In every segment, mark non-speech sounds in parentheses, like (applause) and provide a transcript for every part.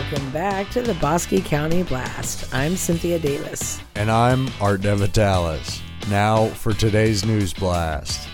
Welcome back to the Bosque County Blast. I'm Cynthia Davis. And I'm Art Devitalis. Now for today's news blast.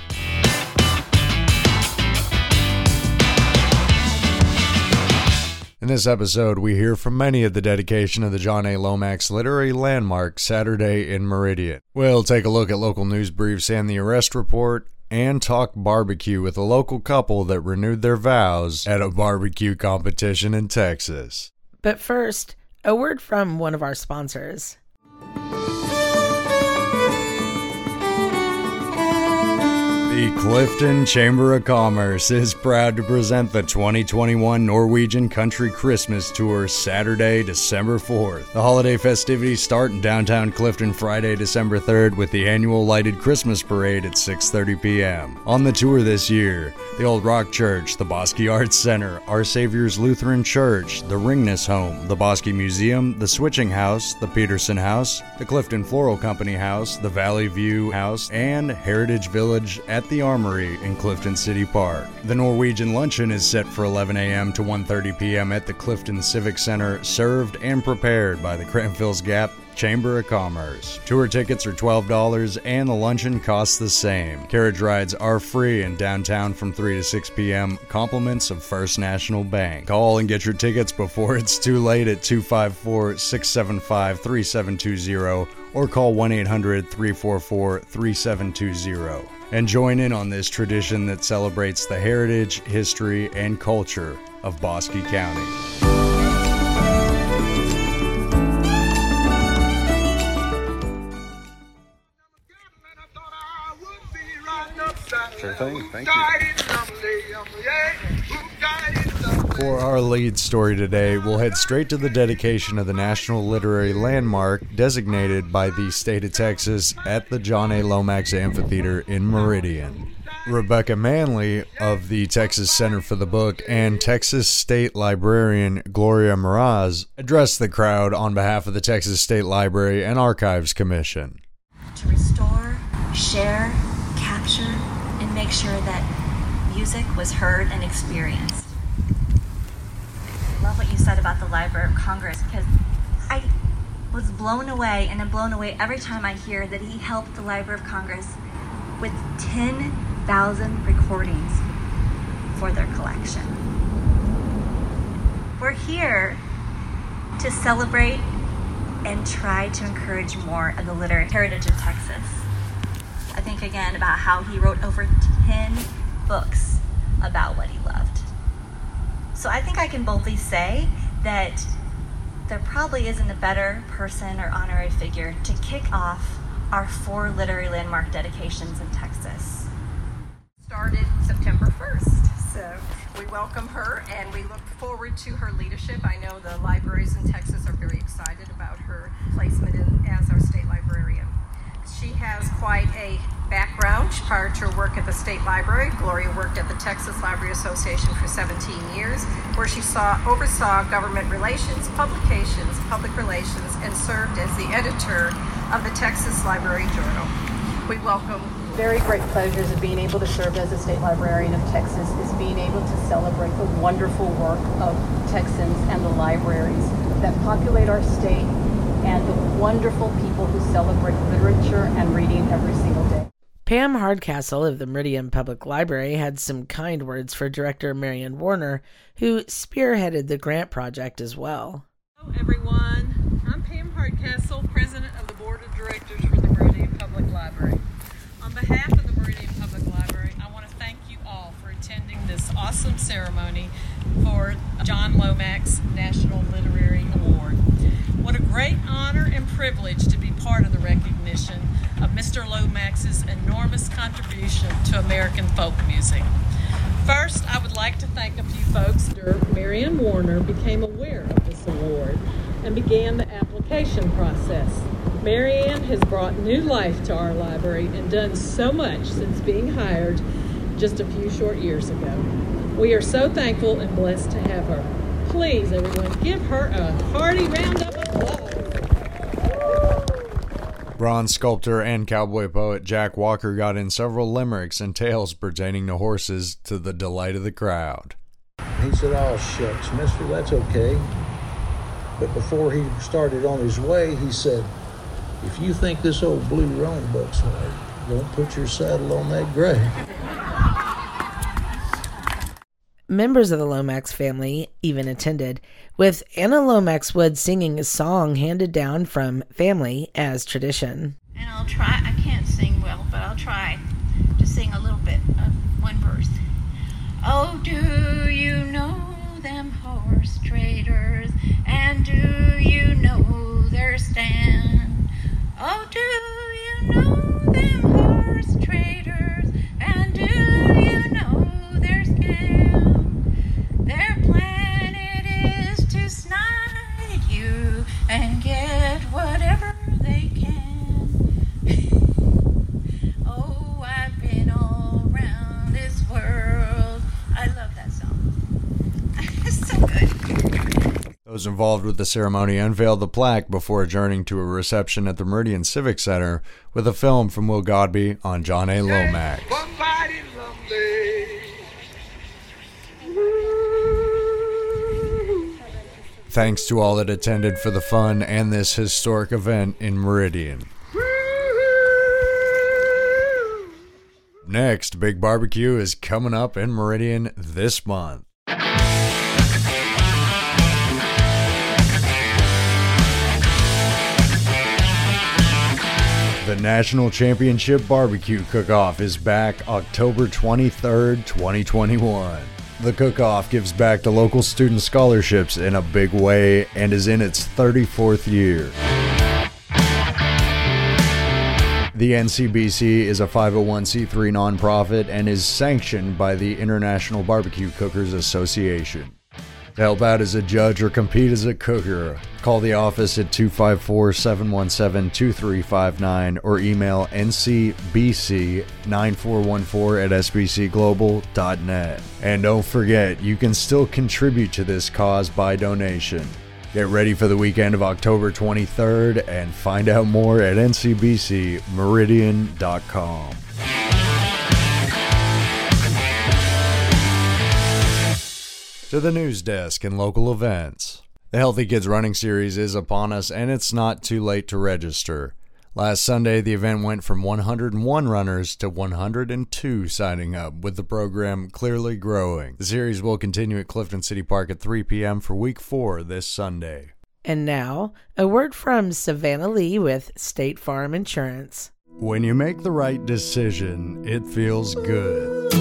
In this episode, we hear from many of the dedication of the John A. Lomax Literary Landmark Saturday in Meridian. We'll take a look at local news briefs and the arrest report, and talk barbecue with a local couple that renewed their vows at a barbecue competition in Texas. But first, a word from one of our sponsors. The Clifton Chamber of Commerce is proud to present the 2021 Norwegian Country Christmas Tour Saturday, December 4th. The holiday festivities start in downtown Clifton Friday, December 3rd with the annual lighted Christmas parade at 6:30 p.m. On the tour this year, the Old Rock Church, the Bosque Arts Center, Our Savior's Lutheran Church, the Ringness Home, the Bosque Museum, the Switching House, the Peterson House, the Clifton Floral Company House, the Valley View House, and Heritage Village at the Armory in Clifton City Park. The Norwegian luncheon is set for 11 a.m. to 1:30 p.m. at the Clifton Civic Center, served and prepared by the Cranfills Gap Chamber of Commerce. Tour tickets are $12 and the luncheon costs the same. Carriage rides are free in downtown from 3 to 6 p.m. Compliments of First National Bank. Call and get your tickets before it's too late at 254 675 3720 or call 1 800 344 3720 and join in on this tradition that celebrates the heritage, history, and culture of Bosque County. Sure thing. Thank For our lead story today, we'll head straight to the dedication of the National Literary Landmark designated by the state of Texas at the John A. Lomax Amphitheater in Meridian. Rebecca Manley of the Texas Center for the Book and Texas State Librarian Gloria Meraz addressed the crowd on behalf of the Texas State Library and Archives Commission. To restore, share, capture, and make sure that music was heard and experienced. What you said about the Library of Congress because I was blown away and I'm blown away every time I hear that he helped the Library of Congress with 10,000 recordings for their collection. We're here to celebrate and try to encourage more of the literary heritage of Texas. I think again about how he wrote over 10 books about what he loved. So I think I can boldly say that there probably isn't a better person or honorary figure to kick off our four literary landmark dedications in Texas. Started September 1st. So we welcome her and we look forward to her leadership. I know the libraries in Texas are very excited about her placement in, as our state librarian. She has quite a background. Prior to her work at the State Library, Gloria worked at the Texas Library Association for 17 years, where she saw oversaw government relations, publications, public relations, and served as the editor of the Texas Library Journal. We welcome very great pleasures of being able to serve as a state librarian of Texas is being able to celebrate the wonderful work of Texans and the libraries that populate our state and the wonderful people who celebrate literature and reading every single day. Pam Hardcastle of the Meridian Public Library had some kind words for director Marion Warner, who spearheaded the grant project as well. Hello, everyone. I'm Pam Hardcastle, president of the board of directors for the Meridian Public Library. On behalf of the Meridian Public Library, I want to thank you all for attending this awesome ceremony for John Lomax National Literary Award. Great honor and privilege to be part of the recognition of Mr. Lomax's enormous contribution to American folk music. First, I would like to thank a few folks. Marion Warner became aware of this award and began the application process. Marianne has brought new life to our library and done so much since being hired just a few short years ago. We are so thankful and blessed to have her. Please, everyone, give her a hearty round of. Bronze sculptor and cowboy poet Jack Walker got in several limericks and tales pertaining to horses to the delight of the crowd. He said, Oh, shucks, mister, that's okay. But before he started on his way, he said, If you think this old blue roan buck's right, don't put your saddle on that gray. (laughs) Members of the Lomax family even attended, with Anna Lomax Wood singing a song handed down from family as tradition. And I'll try, I can't sing well, but I'll try to sing a little bit of one verse. Oh, do you know them horse traders? Those involved with the ceremony unveiled the plaque before adjourning to a reception at the Meridian Civic Center with a film from Will Godby on John A. Lomax. Thanks to all that attended for the fun and this historic event in Meridian. Next, Big Barbecue is coming up in Meridian this month. The National Championship Barbecue Cook-Off is back October 23rd, 2021. The cook-off gives back to local student scholarships in a big way and is in its 34th year. The NCBC is a 501c3 nonprofit and is sanctioned by the International Barbecue Cookers Association. Help out as a judge or compete as a cooker, call the office at 254 717 2359 or email ncbc9414 at sbcglobal.net. And don't forget, you can still contribute to this cause by donation. Get ready for the weekend of October 23rd and find out more at ncbcmeridian.com. To the news desk and local events. The Healthy Kids Running Series is upon us and it's not too late to register. Last Sunday, the event went from 101 runners to 102 signing up, with the program clearly growing. The series will continue at Clifton City Park at 3 p.m. for week four this Sunday. And now, a word from Savannah Lee with State Farm Insurance. When you make the right decision, it feels good.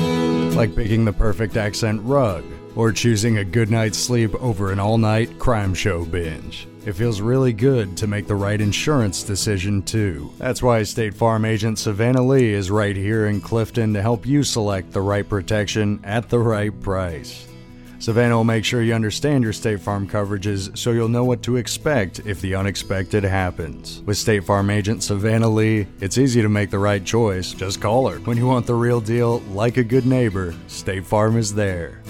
Like picking the perfect accent rug or choosing a good night's sleep over an all night crime show binge. It feels really good to make the right insurance decision, too. That's why State Farm agent Savannah Lee is right here in Clifton to help you select the right protection at the right price. Savannah will make sure you understand your State Farm coverages so you'll know what to expect if the unexpected happens. With State Farm agent Savannah Lee, it's easy to make the right choice. Just call her. When you want the real deal, like a good neighbor, State Farm is there.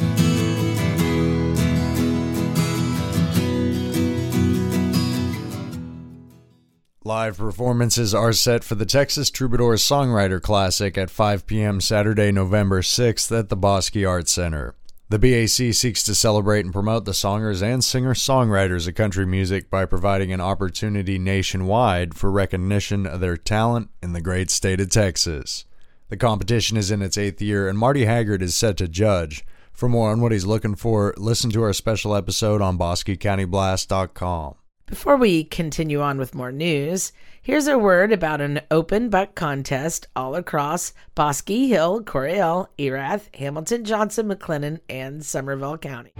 Live performances are set for the Texas Troubadours Songwriter Classic at 5 p.m. Saturday, November 6th at the Bosque Arts Center. The BAC seeks to celebrate and promote the songers and singer songwriters of country music by providing an opportunity nationwide for recognition of their talent in the great state of Texas. The competition is in its eighth year, and Marty Haggard is set to judge. For more on what he's looking for, listen to our special episode on BosqueCountyBlast.com. Before we continue on with more news, here's a word about an open buck contest all across Bosque Hill, Coryell, Erath, Hamilton, Johnson, McLennan, and Somervell County.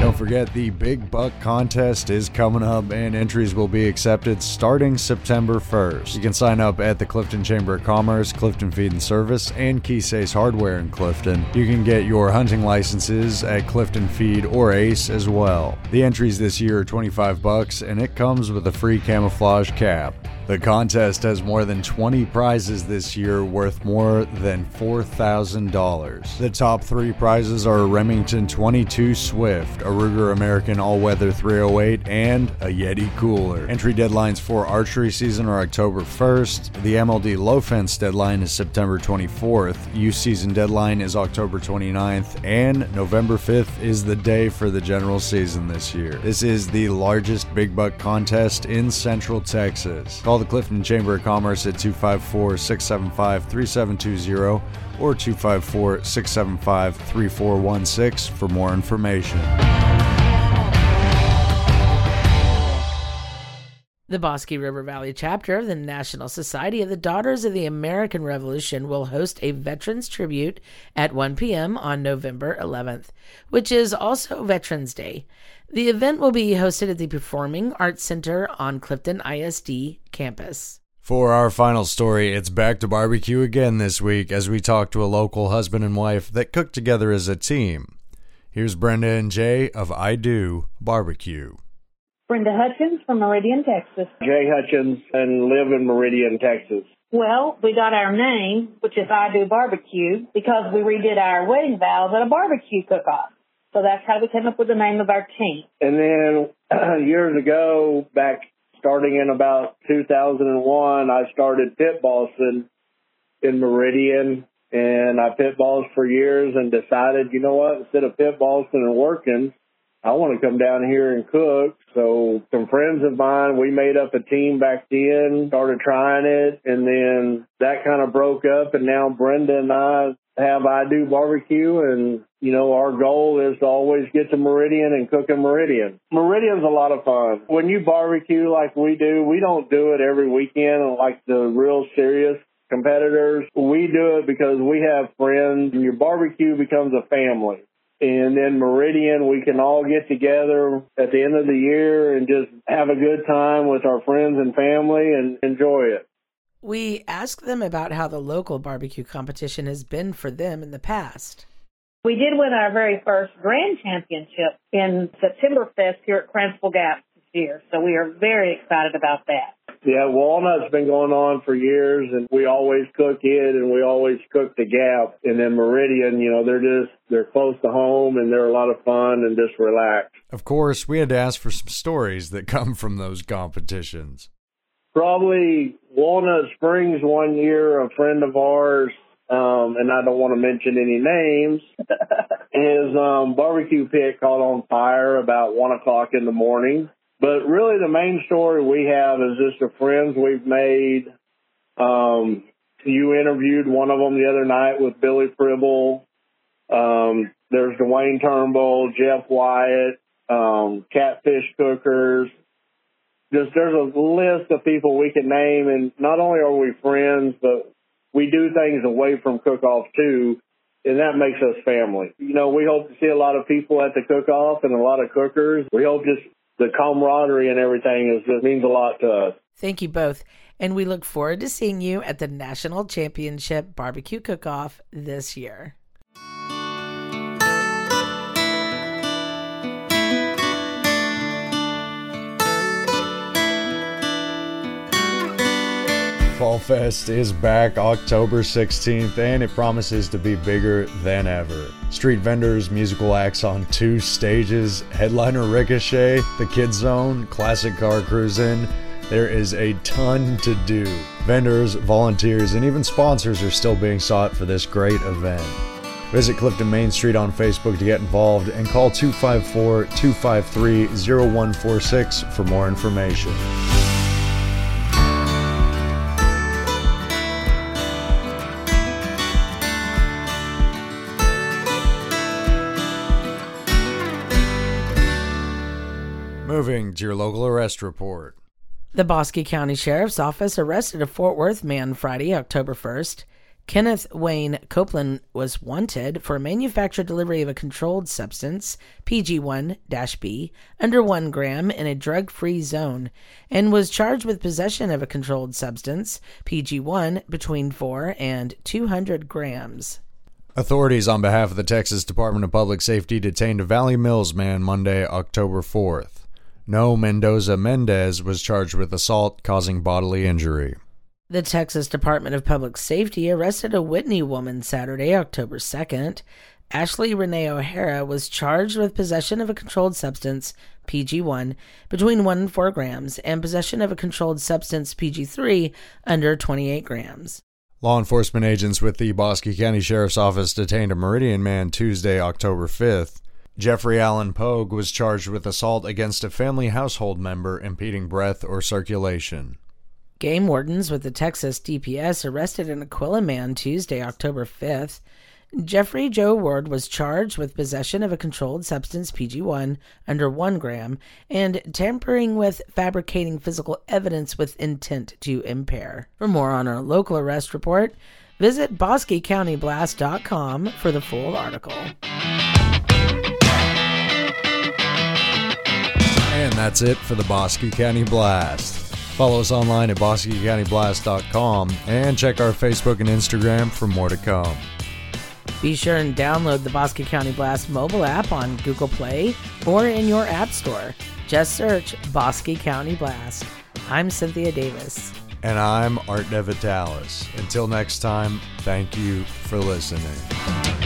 Don't forget the Big Buck Contest is coming up and entries will be accepted starting September 1st. You can sign up at the Clifton Chamber of Commerce, Clifton Feed and Service, and Keysay's Hardware in Clifton. You can get your hunting licenses at Clifton Feed or Ace as well. The entries this year are 25 bucks and it comes with a free camouflage cap. The contest has more than 20 prizes this year worth more than $4,000. The top three prizes are a Remington 22 Swift, a Ruger American All Weather 308, and a Yeti cooler. Entry deadlines for archery season are October 1st. The MLD low fence deadline is September 24th. Youth season deadline is October 29th. And November 5th is the day for the general season this year. This is the largest big buck contest in Central Texas. Call the Clifton Chamber of Commerce at 254 675 3720 or 254 675 3416 for more information. The Bosque River Valley chapter of the National Society of the Daughters of the American Revolution will host a Veterans Tribute at 1 p.m. on November 11th, which is also Veterans Day. The event will be hosted at the Performing Arts Center on Clifton ISD campus. For our final story, it's back to barbecue again this week as we talk to a local husband and wife that cook together as a team. Here's Brenda and Jay of I Do Barbecue. Brenda Hutchins from Meridian, Texas. Jay Hutchins and live in Meridian, Texas. Well, we got our name, which is I Do Barbecue, because we redid our wedding vows at a barbecue cook-off. So that's how we came up with the name of our team. And then (clears throat) years ago, back starting in about 2001, I started pit bossing in Meridian and I pit bossed for years and decided, you know what, instead of pit bossing and working, I want to come down here and cook. So some friends of mine, we made up a team back then, started trying it, and then that kind of broke up. And now Brenda and I have I Do Barbecue, and you know our goal is to always get to Meridian and cook in Meridian. Meridian's a lot of fun. When you barbecue like we do, we don't do it every weekend like the real serious competitors. We do it because we have friends, and your barbecue becomes a family and then Meridian, we can all get together at the end of the year and just have a good time with our friends and family and enjoy it. We asked them about how the local barbecue competition has been for them in the past. We did win our very first grand championship in September Fest here at Cranfills Gap this year, so we are very excited about that. Yeah, Walnut's been going on for years, and we always cook it, and we always cook the Gap. And then Meridian, you know, they're just they're close to home, and they're a lot of fun and just relaxed. Of course, we had to ask for some stories that come from those competitions. Probably Walnut Springs one year, a friend of ours, um, and I don't want to mention any names, (laughs) his um, barbecue pit caught on fire about one o'clock in the morning. But really, the main story we have is just the friends we've made. Um, you interviewed one of them the other night with Billy Pribble. Um, there's Dwayne Turnbull, Jeff Wyatt, um, Catfish Cookers. Just there's a list of people we can name, and not only are we friends, but we do things away from cook-off too, and that makes us family. You know, we hope to see a lot of people at the cook-off and a lot of cookers. We hope just the camaraderie and everything is just means a lot to us. Thank you both. And we look forward to seeing you at the National Championship Barbecue Cook Off this year. Fall Fest is back October 16th and it promises to be bigger than ever. Street vendors, musical acts on two stages, headliner Ricochet, the Kids Zone, classic car cruising. There is a ton to do. Vendors, volunteers, and even sponsors are still being sought for this great event. Visit Clifton Main Street on Facebook to get involved and call 254 253 0146 for more information. Moving to your local arrest report. The Bosque County Sheriff's Office arrested a Fort Worth man Friday, October 1st. Kenneth Wayne Copeland was wanted for manufactured delivery of a controlled substance, PG1 B, under 1 gram in a drug free zone, and was charged with possession of a controlled substance, PG1, between 4 and 200 grams. Authorities on behalf of the Texas Department of Public Safety detained a Valley Mills man Monday, October 4th. No Mendoza Mendez was charged with assault causing bodily injury. The Texas Department of Public Safety arrested a Whitney woman Saturday, October 2nd. Ashley Renee O'Hara was charged with possession of a controlled substance, PG1, between 1 and 4 grams, and possession of a controlled substance, PG3, under 28 grams. Law enforcement agents with the Bosque County Sheriff's Office detained a Meridian man Tuesday, October 5th. Jeffrey Allen Pogue was charged with assault against a family household member impeding breath or circulation. Game wardens with the Texas DPS arrested an Aquila man Tuesday, October 5th. Jeffrey Joe Ward was charged with possession of a controlled substance PG1 under 1 gram and tampering with fabricating physical evidence with intent to impair. For more on our local arrest report, visit BosqueCountyBlast.com for the full article. That's it for the Bosque County Blast. Follow us online at BosqueCountyBlast.com and check our Facebook and Instagram for more to come. Be sure and download the Bosque County Blast mobile app on Google Play or in your app store. Just search Bosque County Blast. I'm Cynthia Davis. And I'm Art DeVitalis. Until next time, thank you for listening.